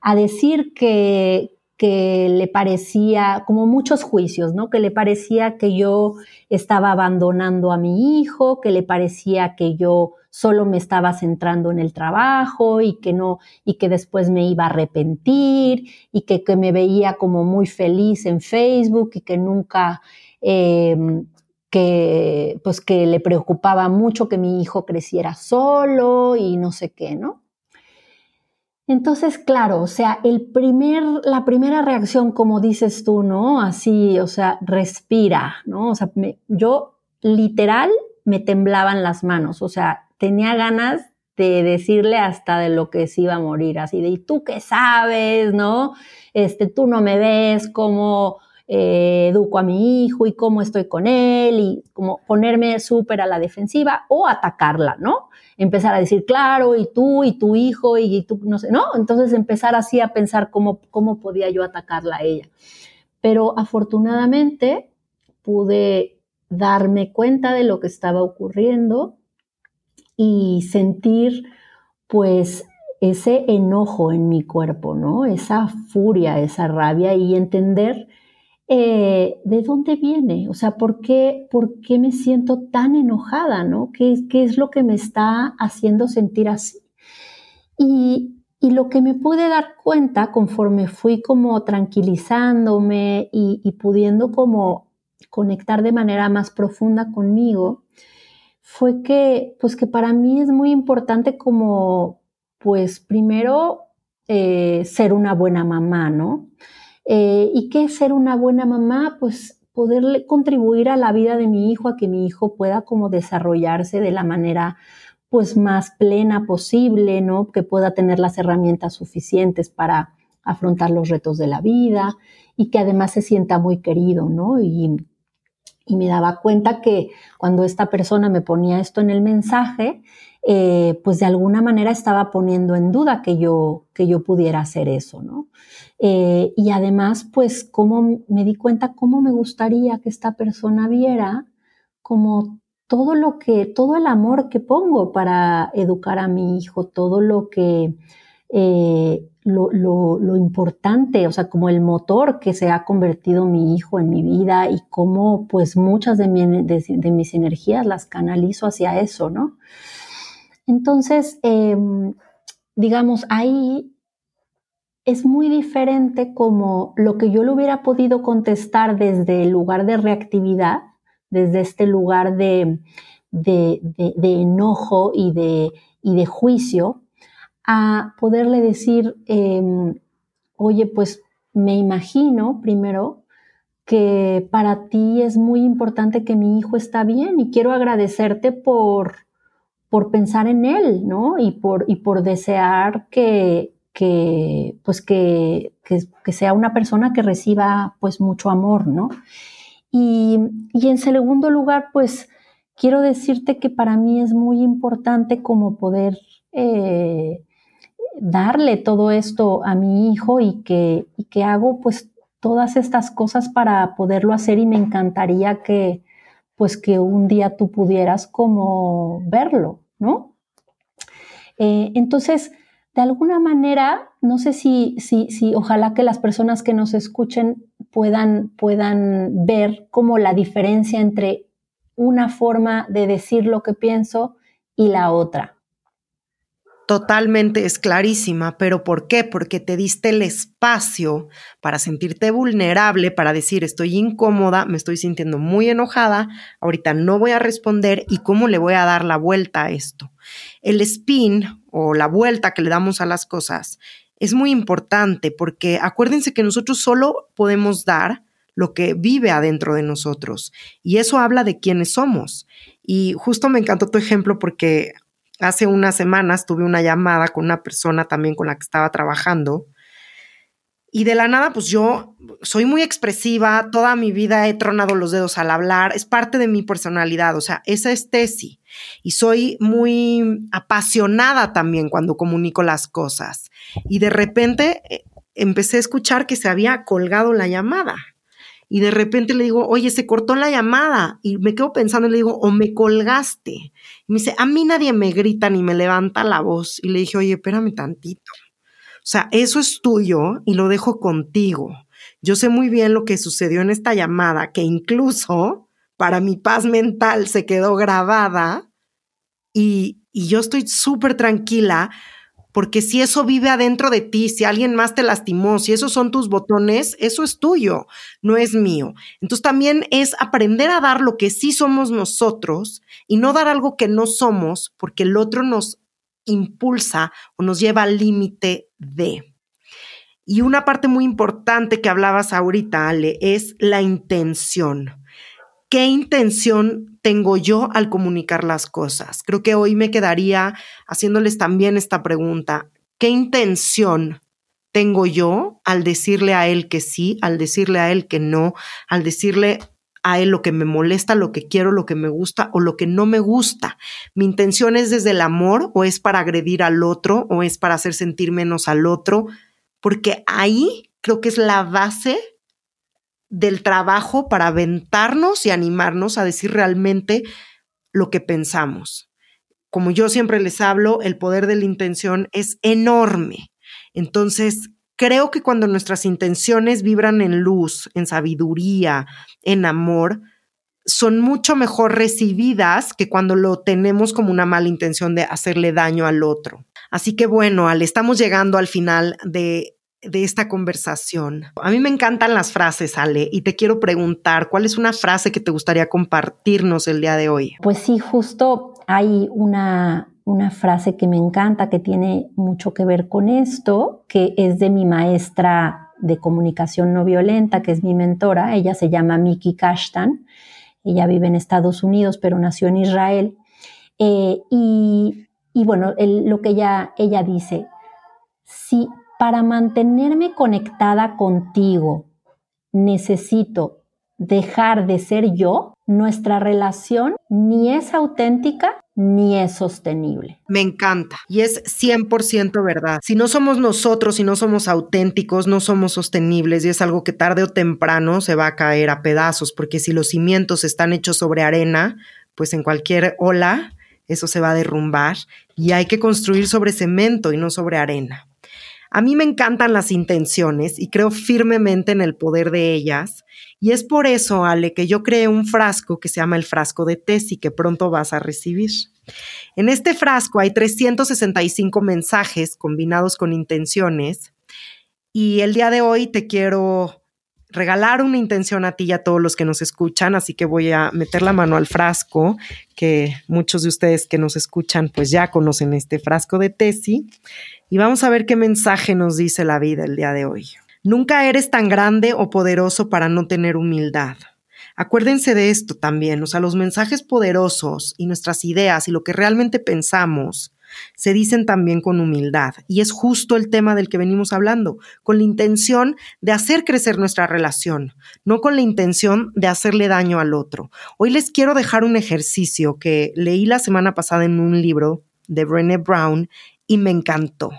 a decir que, que le parecía, como muchos juicios, ¿no? Que le parecía que yo estaba abandonando a mi hijo, que le parecía que yo solo me estaba centrando en el trabajo y que no, y que después me iba a arrepentir y que, que me veía como muy feliz en Facebook y que nunca Em, que pues que le preocupaba mucho que mi hijo creciera solo y no sé qué, ¿no? Entonces, claro, o sea, el primer, la primera reacción, como dices tú, ¿no? Así, o sea, respira, ¿no? O sea, yo literal me temblaban las manos, o sea, tenía ganas de decirle hasta de lo que se iba a morir, así de, ¿y tú qué sabes, no? Este, tú no me ves como eh, educo a mi hijo y cómo estoy con él y como ponerme súper a la defensiva o atacarla, ¿no? Empezar a decir, claro, y tú y tu hijo y, tú, no sé, ¿no? Entonces empezar así a pensar cómo, cómo podía yo atacarla a ella. Pero afortunadamente pude darme cuenta de lo que estaba ocurriendo y sentir pues ese enojo en mi cuerpo, ¿no? Esa furia, esa rabia y entender eh, ¿de dónde viene? O sea, ¿por qué, ¿por qué me siento tan enojada? ¿no? ¿Qué, ¿Qué, es lo que me está haciendo sentir así? Y, y, lo que me pude dar cuenta conforme fui como tranquilizándome y, pudiendo como conectar de manera más profunda conmigo, fue que, pues que para mí es muy importante como, pues primero, eh, ser una buena mamá, ¿no? Eh, ¿Y qué es ser una buena mamá? Pues poderle contribuir a la vida de mi hijo, a que mi hijo pueda como desarrollarse de la manera pues más plena posible, ¿no? Que pueda tener las herramientas suficientes para afrontar los retos de la vida y que además se sienta muy querido, ¿no? Y, y me daba cuenta que cuando esta persona me ponía esto en el mensaje, eh, pues de alguna manera estaba poniendo en duda que yo, que yo pudiera hacer eso, ¿no? Eh, y además, pues, cómo me di cuenta cómo me gustaría que esta persona viera como todo lo que, todo el amor que pongo para educar a mi hijo, todo lo que, eh, lo, lo, importante, o sea, como el motor que se ha convertido mi hijo en mi vida y cómo, pues, muchas de, mis energías las canalizo hacia eso, ¿no? Entonces, em, digamos, ahí es muy diferente como lo que yo le hubiera podido contestar desde el lugar de reactividad, desde este lugar de, enojo y de, juicio, a poderle decir, em, oye, pues me imagino primero que para ti es muy importante que mi hijo está bien y quiero agradecerte por, por pensar en él, ¿no? Y por, y por desear que, que pues que, que, sea una persona que reciba pues mucho amor, ¿no? Y, y, en segundo lugar, pues quiero decirte que para mí es muy importante como poder eh, darle todo esto a mi hijo y que, y que hago pues todas estas cosas para poderlo hacer y me encantaría que, pues que un día tú pudieras como verlo, ¿no? Eh, entonces, de alguna manera, no sé si, si, si, ojalá que las personas que nos escuchen puedan, puedan ver como la diferencia entre una forma de decir lo que pienso y la otra totalmente es clarísima, pero ¿por qué? Porque te diste el espacio para sentirte vulnerable, para decir estoy incómoda, me estoy sintiendo muy enojada, ahorita no voy a responder y cómo le voy a dar la vuelta a esto. El spin o la vuelta que le damos a las cosas es muy importante porque acuérdense que nosotros solo podemos dar lo que vive adentro de nosotros y eso habla de quiénes somos. Y justo me encantó tu ejemplo porque hace unas semanas tuve una llamada con una persona también con la que estaba trabajando y de la nada, pues yo soy muy expresiva, toda mi vida he tronado los dedos al hablar, es parte de mi personalidad, o sea, esa es Tesi. Y soy muy apasionada también cuando comunico las cosas. Y de repente eh, empecé a escuchar que se había colgado la llamada. Y de repente le digo, oye, se cortó la llamada. Y me quedo pensando y le digo, o me colgaste. Y me dice, a mí nadie me grita ni me levanta la voz. Y le dije, oye, espérame tantito. O sea, eso es tuyo y lo dejo contigo. Yo sé muy bien lo que sucedió en esta llamada, que incluso para mi paz mental se quedó grabada y, yo estoy súper tranquila porque si eso vive adentro de ti, si alguien más te lastimó, si esos son tus botones, eso es tuyo, no es mío. Entonces también es aprender a dar lo que sí somos nosotros y no dar algo que no somos porque el otro nos impulsa o nos lleva al límite de. Y una parte muy importante que hablabas ahorita, Ale, es la intención. ¿Qué intención tengo yo al comunicar las cosas? Creo que hoy me quedaría haciéndoles también esta pregunta. ¿Qué intención tengo yo al decirle a él que sí, al decirle a él que no, al decirle a él lo que me molesta, lo que quiero, lo que me gusta o lo que no me gusta. Mi intención es desde el amor o es para agredir al otro o es para hacer sentir menos al otro, porque ahí creo que es la base del trabajo para aventarnos y animarnos a decir realmente lo que pensamos. Como yo siempre les hablo, el poder de la intención es enorme. Entonces, creo que cuando nuestras intenciones vibran en luz, en sabiduría, en amor, son mucho mejor recibidas que cuando lo tenemos como una mala intención de hacerle daño al otro. Así que bueno, Ale, estamos llegando al final de, de esta conversación. A mí me encantan las frases, Ale, y te quiero preguntar, ¿cuál es una frase que te gustaría compartirnos el día de hoy? Pues sí, justo hay una, una frase que me encanta, que tiene mucho que ver con esto, que es de mi maestra de comunicación no violenta, que es mi mentora. Ella se llama Miki Kashtan. Ella vive en Estados Unidos, pero nació en Israel. Eh, y, bueno, lo que ella, ella dice, si para mantenerme conectada contigo necesito dejar de ser yo, nuestra relación ni es auténtica ni es sostenible. Me encanta y es 100% verdad. Si no somos nosotros, si no somos auténticos, no somos sostenibles y es algo que tarde o temprano se va a caer a pedazos, porque si los cimientos están hechos sobre arena, pues en cualquier ola eso se va a derrumbar y hay que construir sobre cemento y no sobre arena. A mí me encantan las intenciones y creo firmemente en el poder de ellas. Y es por eso, Ale, que yo creé un frasco que se llama el frasco de Tesi, que pronto vas a recibir. En este frasco hay 365 mensajes combinados con intenciones. Y el día de hoy te quiero regalar una intención a ti y a todos los que nos escuchan, así que voy a meter la mano al frasco, que muchos de ustedes que nos escuchan pues ya conocen este frasco de Tesi, y vamos a ver qué mensaje nos dice la vida el día de hoy. Nunca eres tan grande o poderoso para no tener humildad. Acuérdense de esto también, o sea, los mensajes poderosos y nuestras ideas y lo que realmente pensamos se dicen también con humildad. Y es justo el tema del que venimos hablando, con la intención de hacer crecer nuestra relación, no con la intención de hacerle daño al otro. Hoy les quiero dejar un ejercicio que leí la semana pasada en un libro de Brené Brown y me encantó.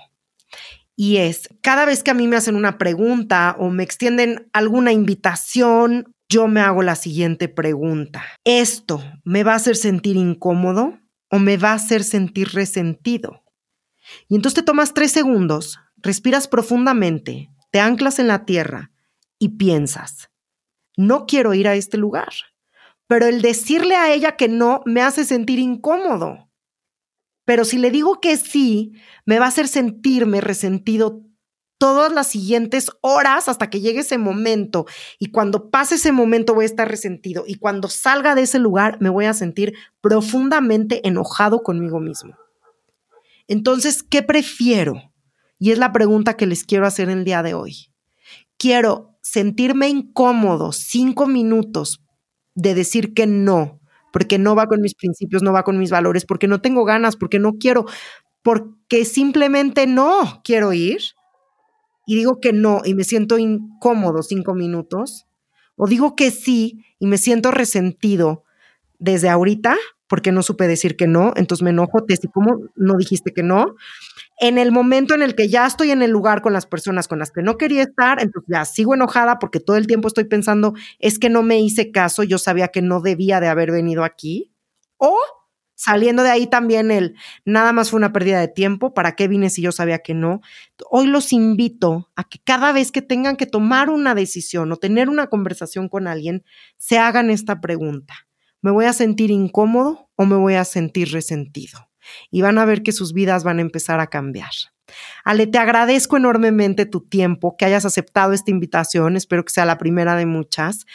Y es, cada vez que a mí me hacen una pregunta o me extienden alguna invitación, yo me hago la siguiente pregunta. ¿Esto me va a hacer sentir incómodo? o me va a hacer sentir resentido. Y entonces te tomas tres segundos, respiras profundamente, te anclas en la tierra y piensas, no quiero ir a este lugar, pero el decirle a ella que no me hace sentir incómodo. Pero si le digo que sí, me va a hacer sentirme resentido todas las siguientes horas hasta que llegue ese momento. Y cuando pase ese momento voy a estar resentido. Y cuando salga de ese lugar me voy a sentir profundamente enojado conmigo mismo. Entonces, ¿qué prefiero? Y es la pregunta que les quiero hacer el día de hoy. Quiero sentirme incómodo cinco minutos de decir que no, porque no va con mis principios, no va con mis valores, porque no tengo ganas, porque no quiero, porque simplemente no quiero ir y digo que no y me siento incómodo cinco minutos, o digo que sí y me siento resentido desde ahorita porque no supe decir que no, entonces me enojo, te ¿cómo no dijiste que no? En el momento en el que ya estoy en el lugar con las personas con las que no quería estar, entonces ya sigo enojada porque todo el tiempo estoy pensando, es que no me hice caso, yo sabía que no debía de haber venido aquí. O saliendo de ahí también el, nada más fue una pérdida de tiempo, ¿para qué vine si yo sabía que no? Hoy los invito a que cada vez que tengan que tomar una decisión o tener una conversación con alguien, se hagan esta pregunta. ¿Me voy a sentir incómodo o me voy a sentir resentido? Y van a ver que sus vidas van a empezar a cambiar. Ale, te agradezco enormemente tu tiempo, que hayas aceptado esta invitación, espero que sea la primera de muchas.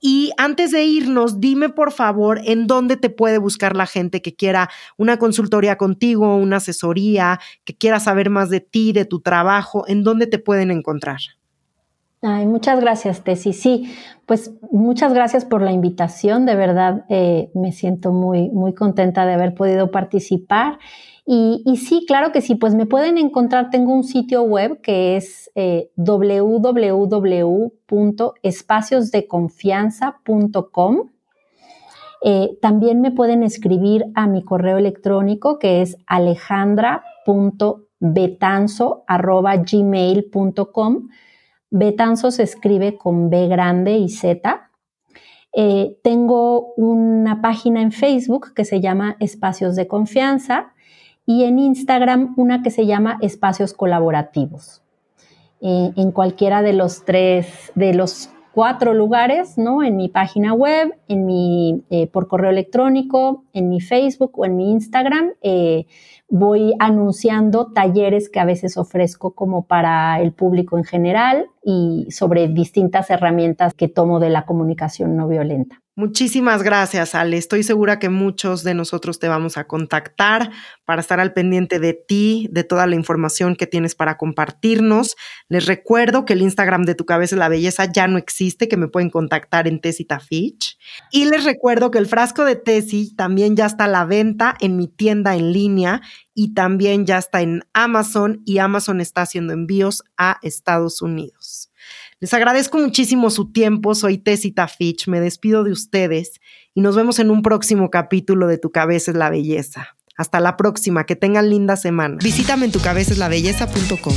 Y antes de irnos, dime por favor en dónde te puede buscar la gente que quiera una consultoría contigo, una asesoría, que quiera saber más de ti, de tu trabajo, en dónde te pueden encontrar. Ay, muchas gracias, Tessy. Sí, pues muchas gracias por la invitación. De verdad, eh, me siento muy, muy contenta de haber podido participar. Y, sí, claro que sí, pues me pueden encontrar, tengo un sitio web que es eh, www.espaciosdeconfianza.com. Eh, también me pueden escribir a mi correo electrónico que es alejandra.betanzo.gmail.com Betanzo se escribe con B grande y Z. Eh, tengo una página en Facebook que se llama Espacios de Confianza y en Instagram una que se llama Espacios Colaborativos. Eh, en cualquiera de los tres, de los cuatro lugares, ¿no? En mi página web, en mi, eh, por correo electrónico, en mi Facebook o en mi Instagram, voy anunciando talleres que a veces ofrezco como para el público en general y sobre distintas herramientas que tomo de la comunicación no violenta. Muchísimas gracias, Ale. Estoy segura que muchos de nosotros te vamos a contactar para estar al pendiente de ti, de toda la información que tienes para compartirnos. Les recuerdo que el Instagram de Tu Cabeza la Belleza ya no existe, que me pueden contactar en Tessita Fitch. Y les recuerdo que el frasco de Tessie también ya está a la venta en mi tienda en línea y también ya está en Amazon y Amazon está haciendo envíos a Estados Unidos. Les agradezco muchísimo su tiempo. Soy Tessita Fitch. Me despido de ustedes y nos vemos en un próximo capítulo de Tu Cabeza es la Belleza. Hasta la próxima. Que tengan linda semana. Visítame en tucabezaslabelleza.com.